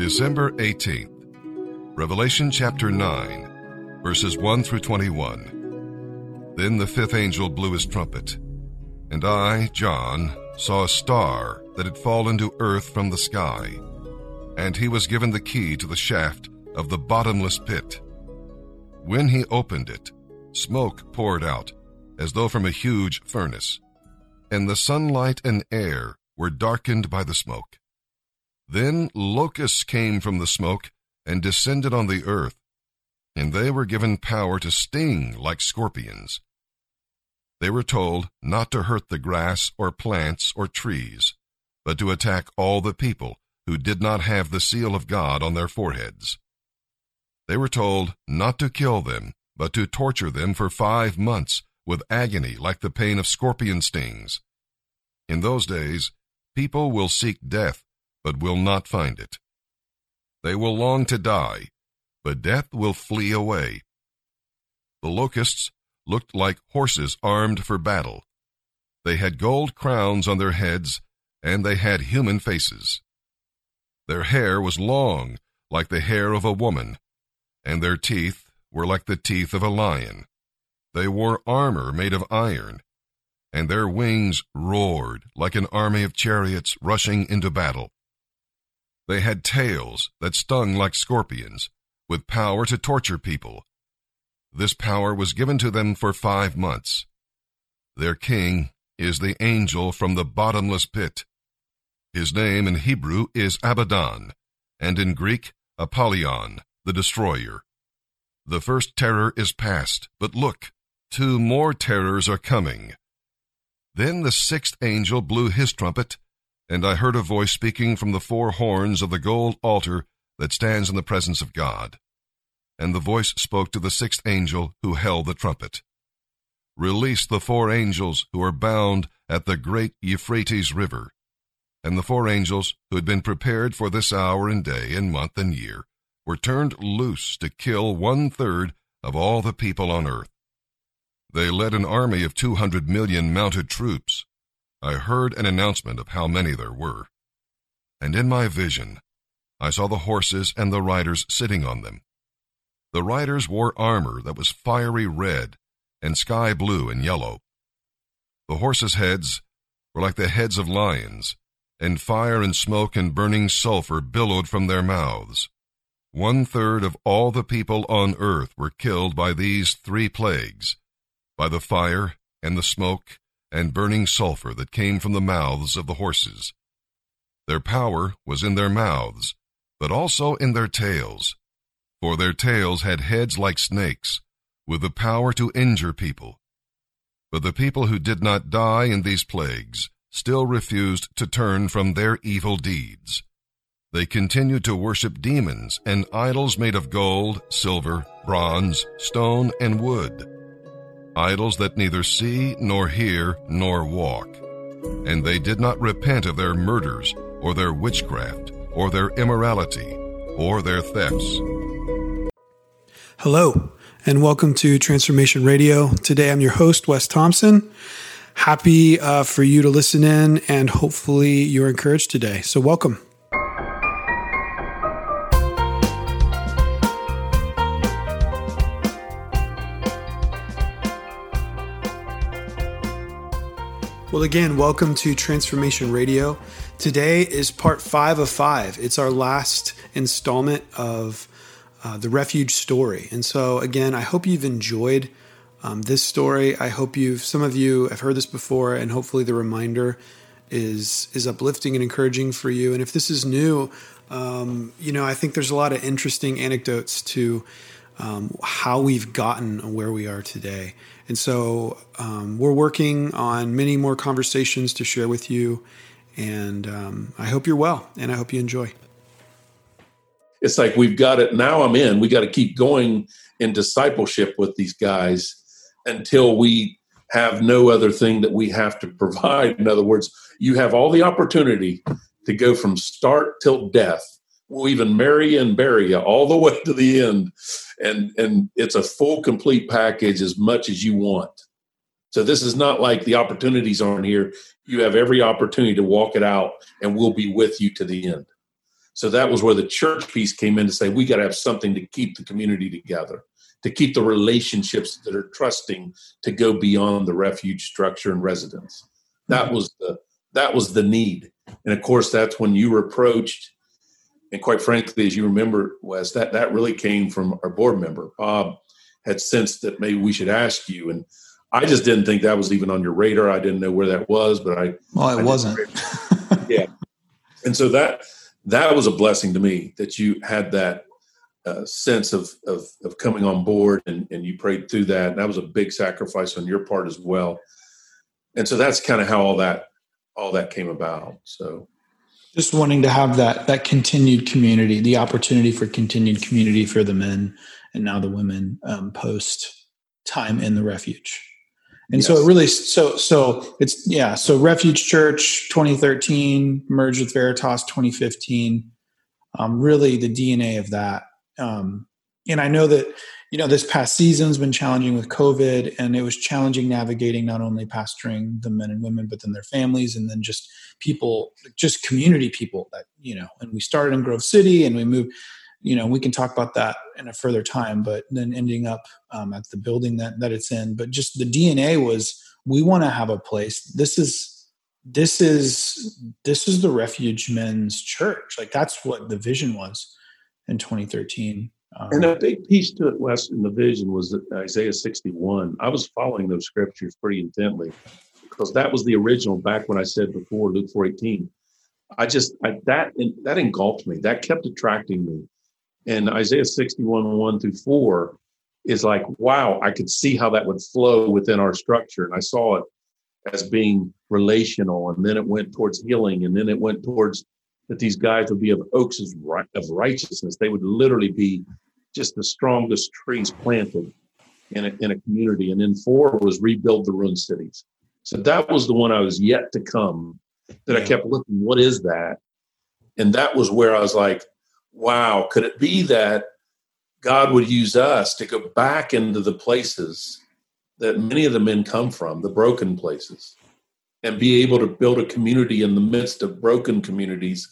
December 18th, Revelation chapter 9, verses 1 through 21. Then the fifth angel blew his trumpet, and I, John, saw a star that had fallen to earth from the sky, and he was given the key to the shaft of the bottomless pit. When he opened it, smoke poured out, as though from a huge furnace, and the sunlight and air were darkened by the smoke. Then locusts came from the smoke and descended on the earth, and they were given power to sting like scorpions. They were told not to hurt the grass or plants or trees, but to attack all the people who did not have the seal of God on their foreheads. They were told not to kill them, but to torture them for five months with agony like the pain of scorpion stings. In those days, people will seek death but will not find it. They will long to die, but death will flee away. The locusts looked like horses armed for battle. They had gold crowns on their heads, and they had human faces. Their hair was long, like the hair of a woman, and their teeth were like the teeth of a lion. They wore armor made of iron, and their wings roared like an army of chariots rushing into battle. They had tails that stung like scorpions, with power to torture people. This power was given to them for five months. Their king is the angel from the bottomless pit. His name in Hebrew is Abaddon, and in Greek, Apollyon, the destroyer. The first terror is past, but look, two more terrors are coming. Then the sixth angel blew his trumpet, and I heard a voice speaking from the four horns of the gold altar that stands in the presence of God. And the voice spoke to the sixth angel who held the trumpet. Release the four angels who are bound at the great Euphrates River. And the four angels who had been prepared for this hour and day and month and year were turned loose to kill one third of all the people on earth. They led an army of two hundred million mounted troops I heard an announcement of how many there were. And in my vision, I saw the horses and the riders sitting on them. The riders wore armor that was fiery red and sky blue and yellow. The horses' heads were like the heads of lions, and fire and smoke and burning sulfur billowed from their mouths. One third of all the people on earth were killed by these three plagues by the fire and the smoke and burning sulfur that came from the mouths of the horses. Their power was in their mouths, but also in their tails, for their tails had heads like snakes, with the power to injure people. But the people who did not die in these plagues still refused to turn from their evil deeds. They continued to worship demons and idols made of gold, silver, bronze, stone, and wood idols that neither see, nor hear, nor walk. And they did not repent of their murders, or their witchcraft, or their immorality, or their thefts. Hello, and welcome to Transformation Radio. Today I'm your host, Wes Thompson. Happy uh, for you to listen in, and hopefully you're encouraged today. So, welcome. Well, again, welcome to Transformation Radio. Today is part five of five. It's our last installment of uh, the refuge story. And so, again, I hope you've enjoyed um, this story. I hope you've, some of you have heard this before, and hopefully the reminder is is uplifting and encouraging for you. And if this is new, um, you know, I think there's a lot of interesting anecdotes to um, how we've gotten where we are today. And so um, we're working on many more conversations to share with you. And um, I hope you're well and I hope you enjoy. It's like we've got it now. I'm in. We got to keep going in discipleship with these guys until we have no other thing that we have to provide. In other words, you have all the opportunity to go from start till death we'll even marry you and bury you all the way to the end and and it's a full complete package as much as you want so this is not like the opportunities aren't here you have every opportunity to walk it out and we'll be with you to the end So that was where the church piece came in to say we got to have something to keep the community together, to keep the relationships that are trusting to go beyond the refuge structure and residence. That mm-hmm. was the that was the need, and of course that's when you were approached. And quite frankly, as you remember, Wes, that that really came from our board member Bob had sensed that maybe we should ask you and I just didn't think that was even on your radar. I didn't know where that was, but I well, it I wasn't. yeah, and so that that was a blessing to me that you had that uh, sense of, of, of coming on board and, and you prayed through that. And that was a big sacrifice on your part as well. And so that's kind of how all that all that came about. So just wanting to have that that continued community, the opportunity for continued community for the men and now the women um, post time in the refuge and yes. so it really so so it's yeah so refuge church 2013 merged with veritas 2015 um, really the dna of that um, and i know that you know this past season's been challenging with covid and it was challenging navigating not only pastoring the men and women but then their families and then just people just community people that you know and we started in grove city and we moved you know we can talk about that in a further time but then ending up um, at the building that, that it's in. But just the dna was we want to have a place. This is this is this is the refuge men's church. Like that's what the vision was in 2013 um, Uh-huh. and a big piece to it wes in the vision was isaiah 61 i was following those scriptures pretty intently because that was the original back when i said before luke 418 i just I, that that engulfed me that kept attracting me and Isaiah 61, 1 through 4 is like, wow, I could see how that would flow within our structure. And I saw it as being relational. And then it went towards healing. And then it went towards that these guys would be of oaks of righteousness. They would literally be just the strongest trees planted in a, in a community. And then four was rebuild the ruined cities. So that was the one I was yet to come that. I kept looking, what is that? And that was where I was like, wow, could it be that God would use us to go back into the places that many of the men come from, the broken places, and be able to build a community in the midst of broken communities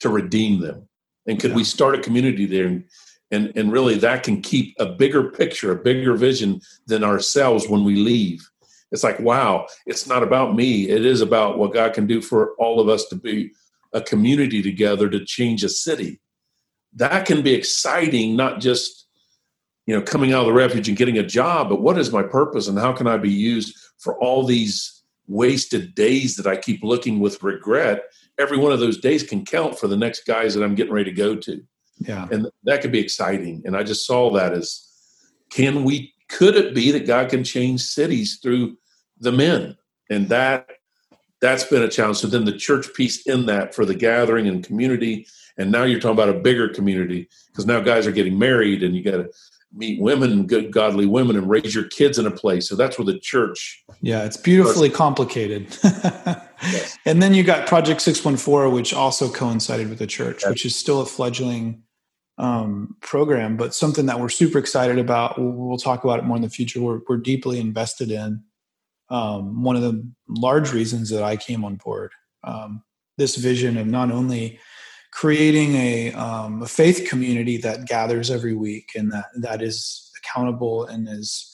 to redeem them? And could yeah. we start a community there? And, and, and really, that can keep a bigger picture, a bigger vision than ourselves when we leave. It's like, wow, it's not about me. It is about what God can do for all of us to be a community together to change a city that can be exciting, not just you know coming out of the refuge and getting a job, but what is my purpose and how can I be used for all these wasted days that I keep looking with regret? Every one of those days can count for the next guys that I'm getting ready to go to. Yeah. And that could be exciting. And I just saw that as can we could it be that God can change cities through the men? And that that's been a challenge. So then the church piece in that for the gathering and community and now you're talking about a bigger community because now guys are getting married and you got to meet women, good godly women, and raise your kids in a place. So that's where the church. Yeah, it's beautifully starts. complicated. yes. And then you got Project 614, which also coincided with the church, yes. which is still a fledgling um, program, but something that we're super excited about. We'll, we'll, talk about it more in the future. We're, we're deeply invested in. Um, one of the large reasons that I came on board. Um, this vision of not only creating a, um, a faith community that gathers every week and that that is accountable and is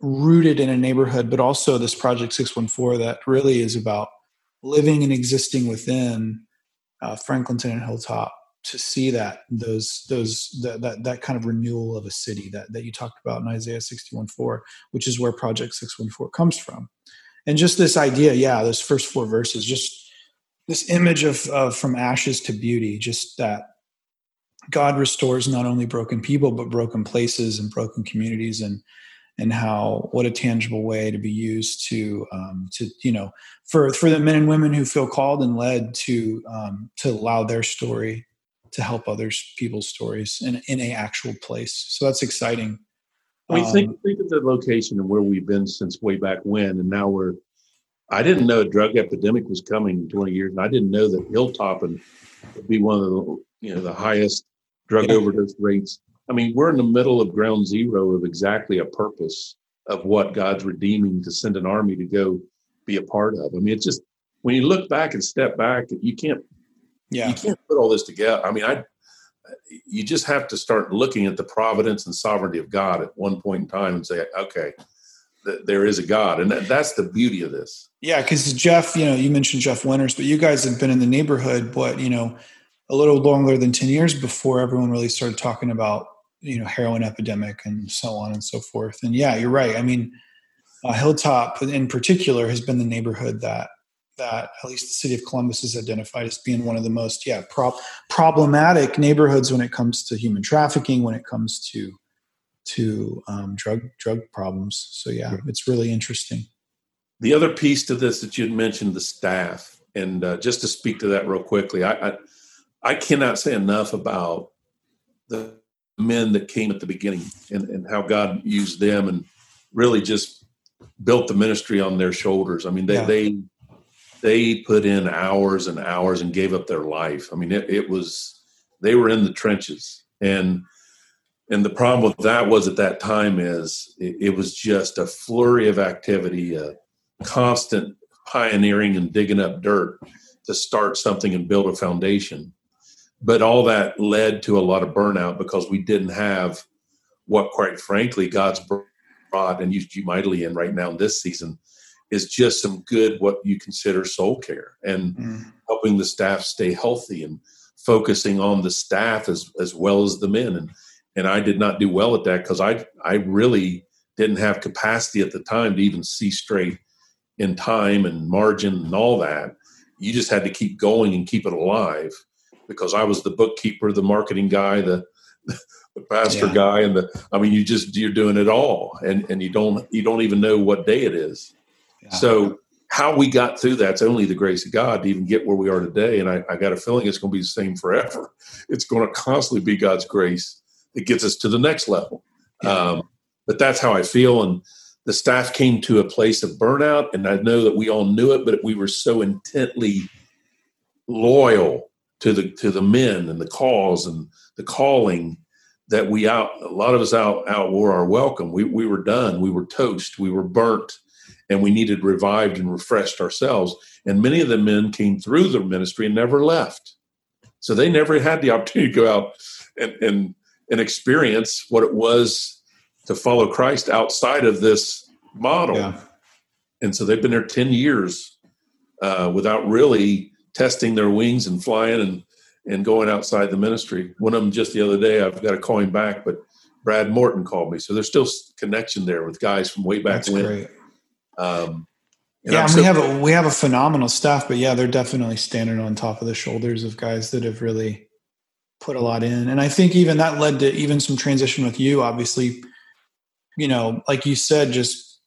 rooted in a neighborhood, but also this Project 614 that really is about living and existing within uh, Franklinton and Hilltop to see that those those that, that that kind of renewal of a city that that you talked about in Isaiah 61:4, which is where Project 614 comes from. And just this idea, yeah, those first four verses, just this image of, of from ashes to beauty, just that God restores not only broken people but broken places and broken communities, and and how what a tangible way to be used to um, to you know for for the men and women who feel called and led to um, to allow their story to help others people's stories in in a actual place. So that's exciting. We um, think think of the location and where we've been since way back when, and now we're I didn't know a drug epidemic was coming in 20 years, and I didn't know that Hilltop would be one of the you know the highest drug yeah. overdose rates. I mean, we're in the middle of ground zero of exactly a purpose of what God's redeeming to send an army to go be a part of. I mean, it's just when you look back and step back, you can't Yeah. You can't put all this together. I mean, I you just have to start looking at the providence and sovereignty of God at one point in time and say, okay, th- there is a God, and that, that's the beauty of this. Yeah, because Jeff, you know, you mentioned Jeff Winters, but you guys have been in the neighborhood, but you know, a little longer than ten years before everyone really started talking about you know heroin epidemic and so on and so forth. And yeah, you're right. I mean, uh, Hilltop in particular has been the neighborhood that that at least the city of Columbus has identified as being one of the most yeah pro- problematic neighborhoods when it comes to human trafficking, when it comes to to um, drug drug problems. So yeah, it's really interesting. The other piece to this that you'd mentioned the staff, and uh, just to speak to that real quickly, I, I I cannot say enough about the men that came at the beginning and, and how God used them and really just built the ministry on their shoulders. I mean, they yeah. they they put in hours and hours and gave up their life. I mean, it, it was they were in the trenches, and and the problem with that was at that time is it, it was just a flurry of activity, a constant pioneering and digging up dirt to start something and build a foundation. But all that led to a lot of burnout because we didn't have what, quite frankly, God's brought and used you mightily in right now in this season is just some good what you consider soul care and mm. helping the staff stay healthy and focusing on the staff as as well as the men and and I did not do well at that because I I really didn't have capacity at the time to even see straight in time and margin and all that. You just had to keep going and keep it alive because I was the bookkeeper, the marketing guy, the the pastor yeah. guy, and the I mean, you just you're doing it all, and and you don't you don't even know what day it is. So how we got through that's only the grace of God to even get where we are today. And I, I got a feeling it's going to be the same forever. It's going to constantly be God's grace that gets us to the next level. Yeah. Um, but that's how I feel. And the staff came to a place of burnout, and I know that we all knew it, but we were so intently loyal to the to the men and the cause and the calling that we out a lot of us out outwore our welcome. We we were done. We were toast. We were burnt and we needed revived and refreshed ourselves. And many of the men came through the ministry and never left. So they never had the opportunity to go out and, and, and experience what it was to follow Christ outside of this model. Yeah. And so they've been there 10 years uh, without really testing their wings and flying and, and going outside the ministry. One of them just the other day, I've got to call him back, but Brad Morton called me. So there's still connection there with guys from way back That's when. Great. Um, yeah, and we have a we have a phenomenal staff, but yeah, they're definitely standing on top of the shoulders of guys that have really put a lot in. And I think even that led to even some transition with you. Obviously, you know, like you said, just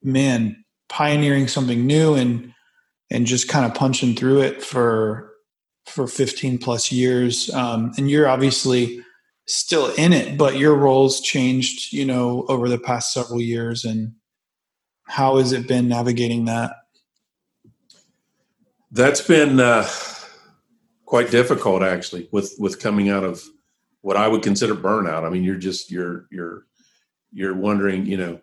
man, pioneering something new and and just kind of punching through it for for 15 plus years. Um, and you're obviously still in it, but your roles changed, you know, over the past several years and how has it been navigating that? That's been uh, quite difficult, actually, with with coming out of what I would consider burnout. I mean, you're just you're you're you're wondering, you know.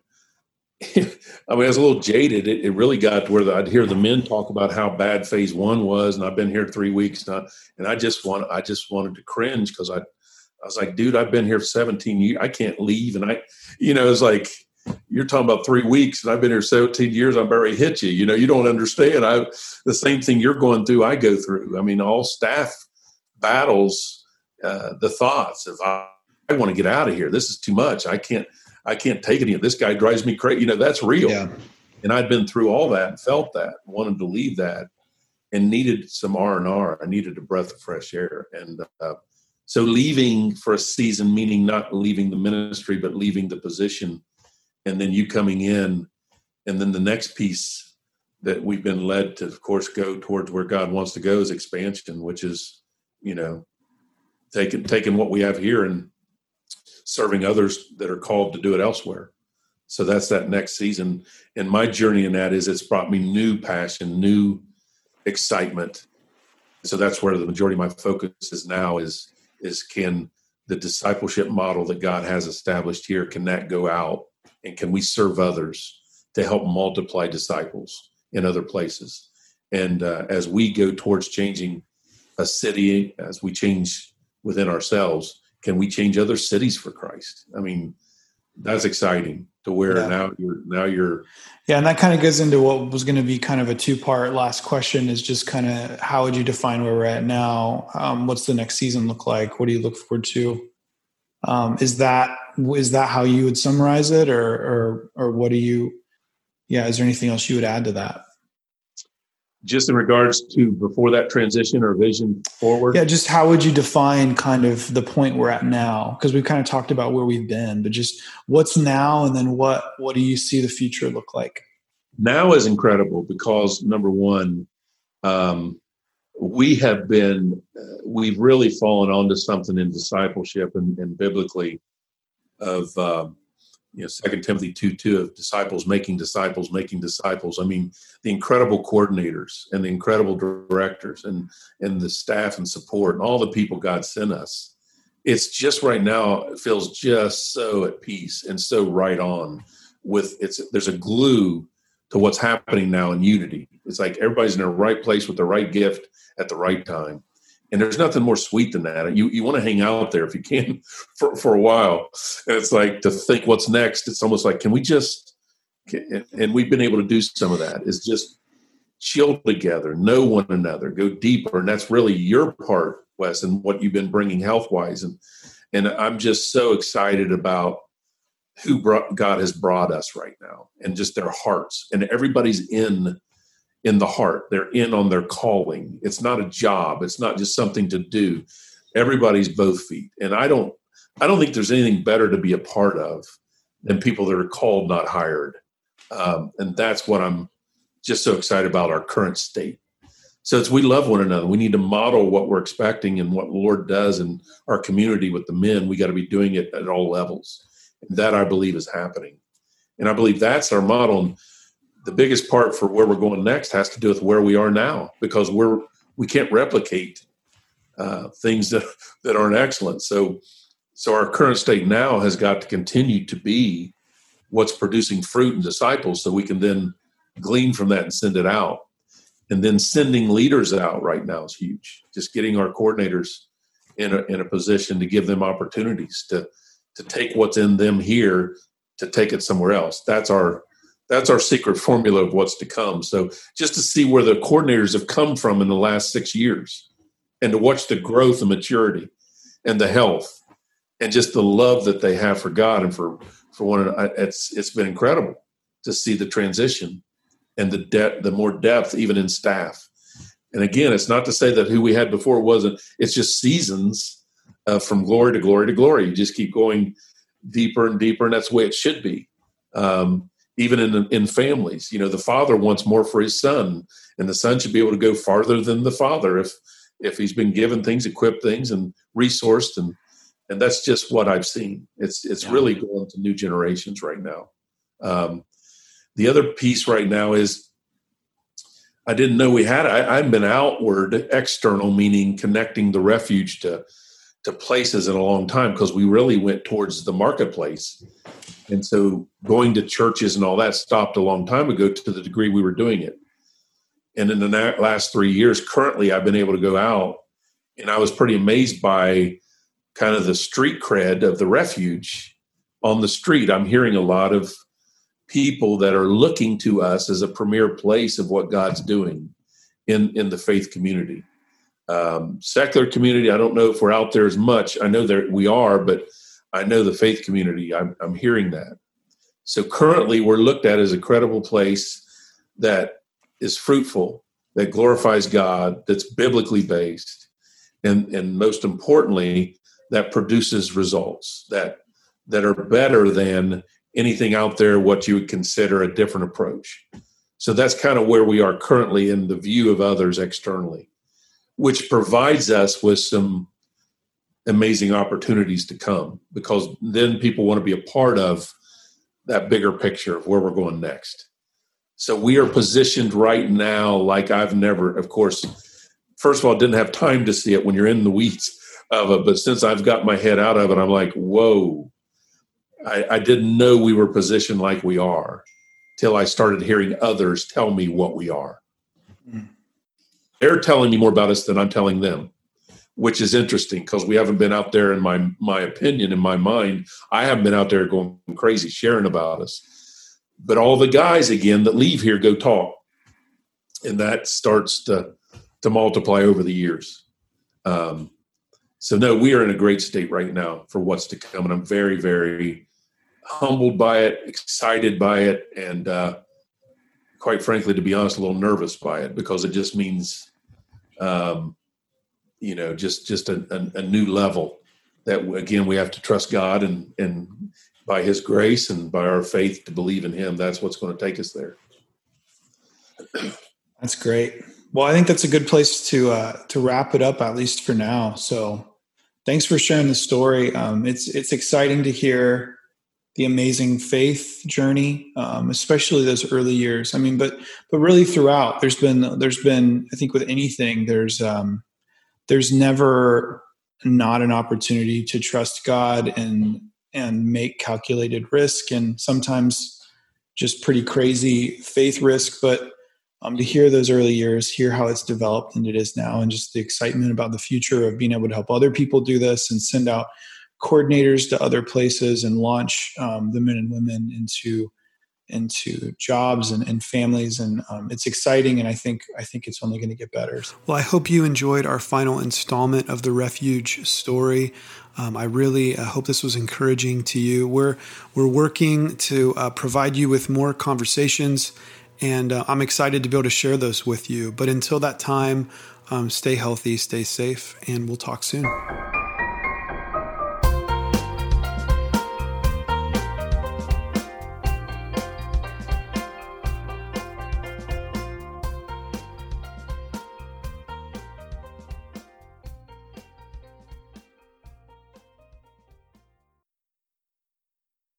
I mean, I was a little jaded. It, it really got to where the, I'd hear the men talk about how bad phase one was, and I've been here three weeks now, and I just want I just wanted to cringe because I I was like, dude, I've been here 17 years. I can't leave. And I, you know, it's like, you're talking about three weeks and I've been here 17 years. I'm very hit you. You know, you don't understand. I the same thing you're going through, I go through. I mean, all staff battles uh, the thoughts of I, I want to get out of here. This is too much. I can't I can't take it anymore. This guy drives me crazy. You know, that's real. Yeah. And I'd been through all that and felt that, wanted to leave that and needed some R and R. I needed a breath of fresh air. And uh, so leaving for a season, meaning not leaving the ministry, but leaving the position and then you coming in and then the next piece that we've been led to of course go towards where god wants to go is expansion which is you know taking taking what we have here and serving others that are called to do it elsewhere. So that's that next season. And my journey in that is it's brought me new passion new excitement. So that's where the majority of my focus is now is is can the discipleship model that god has established here can that go out? And can we serve others to help multiply disciples in other places? And uh, as we go towards changing a city as we change within ourselves can we change other cities for christ? I mean that's exciting to where yeah. now you're now you're yeah and that kind of goes into what was going to be kind of a two part last question is just kind of how would you define where we're at now? Um, what's the next season look like? What do you look forward to? Um, is that is that how you would summarize it or or or what do you yeah is there anything else you would add to that just in regards to before that transition or vision forward? Yeah just how would you define kind of the point we're at now? Because we've kind of talked about where we've been but just what's now and then what what do you see the future look like? Now is incredible because number one um, we have been uh, we've really fallen onto something in discipleship and, and biblically of um, you know second timothy 2 2 of disciples making disciples making disciples. I mean the incredible coordinators and the incredible directors and and the staff and support and all the people god sent us. It's just right now it feels just so at peace and so right on with it's there's a glue to what's happening now in unity. It's like everybody's in the right place with the right gift at the right time and there's nothing more sweet than that. You you want to hang out there if you can for, for a while. And it's like to think what's next. It's almost like, can we just, and we've been able to do some of that, is just chill together, know one another, go deeper. And that's really your part, Wes, and what you've been bringing health wise. And, and I'm just so excited about who brought, God has brought us right now and just their hearts. And everybody's in in the heart. They're in on their calling. It's not a job. It's not just something to do. Everybody's both feet. And I don't I don't think there's anything better to be a part of than people that are called, not hired. Um, and that's what I'm just so excited about our current state. So it's we love one another. We need to model what we're expecting and what Lord does in our community with the men. We got to be doing it at all levels. And that I believe is happening. And I believe that's our model. And the biggest part for where we're going next has to do with where we are now because we're we can't replicate uh, things that that aren't excellent. So so our current state now has got to continue to be what's producing fruit and disciples, so we can then glean from that and send it out. And then sending leaders out right now is huge. Just getting our coordinators in a, in a position to give them opportunities to to take what's in them here to take it somewhere else. That's our that's our secret formula of what's to come. So just to see where the coordinators have come from in the last six years and to watch the growth and maturity and the health and just the love that they have for God and for, for one another. It's, it's been incredible to see the transition and the depth, the more depth even in staff. And again, it's not to say that who we had before wasn't, it's just seasons uh, from glory to glory to glory. You just keep going deeper and deeper, and that's the way it should be. Um, even in in families you know the father wants more for his son and the son should be able to go farther than the father if if he's been given things equipped things and resourced and and that's just what i've seen. It's it's yeah. really going to new generations right now. Um, the other piece right now is i didn't know we had I, i've been outward external meaning connecting the refuge to to places in a long time because we really went towards the marketplace and so going to churches and all that stopped a long time ago to the degree we were doing it. And in the last three years, currently, I've been able to go out and I was pretty amazed by kind of the street cred of the refuge on the street. I'm hearing a lot of people that are looking to us as a premier place of what God's doing in, in the faith community. Um, secular community, I don't know if we're out there as much. I know that we are, but I know the faith community, I'm, I'm hearing that. So currently, we're looked at as a credible place that is fruitful, that glorifies God, that's biblically based, and, and most importantly, that produces results that that are better than anything out there what you would consider a different approach. So that's kind of where we are currently in the view of others externally, which provides us with some amazing opportunities to come because then people want to be a part of that bigger picture of where we're going next. So we are positioned right now like I've never, of course, first of all, didn't have time to see it when you're in the weeds of it. But since I've got my head out of it, I'm like, whoa, I, I didn't know we were positioned like we are till I started hearing others tell me what we are. Mm. They're telling me more about us than I'm telling them which is interesting because we haven't been out there in my my opinion in my mind. I haven't been out there going crazy sharing about us. But all the guys again that leave here go talk. And that starts to to multiply over the years. Um, so no we are in a great state right now for what's to come. And i'm very very humbled by it excited by it and uh, quite frankly to be honest a little nervous by it because it just means um, you know just just a, a, a, new level that again we have to trust god and and by his grace and by our faith to believe in him that's what's going to take us there. That's great. Well i think that's a good place to uh to wrap it up at least for now. So thanks for sharing the story. Um it's it's exciting to hear the amazing faith journey um, especially those early years. I mean but but really throughout there's been there's been i think with anything there's um there's never not an opportunity to trust God and and make calculated risk and sometimes just pretty crazy faith risk. But um, to hear those early years hear how it's developed and it is now and just the excitement about the future of being able to help other people do this and send out coordinators to other places and launch um, the men and women into into jobs and, and families and um, it's exciting and i think i think it's only going to get better. Well i hope you enjoyed our final installment of the refuge story. Um, i really uh, hope this was encouraging to you. We're we're working to uh, provide you with more conversations and uh, i'm excited to be able to share those with you. But until that time um, stay healthy stay safe and we'll talk soon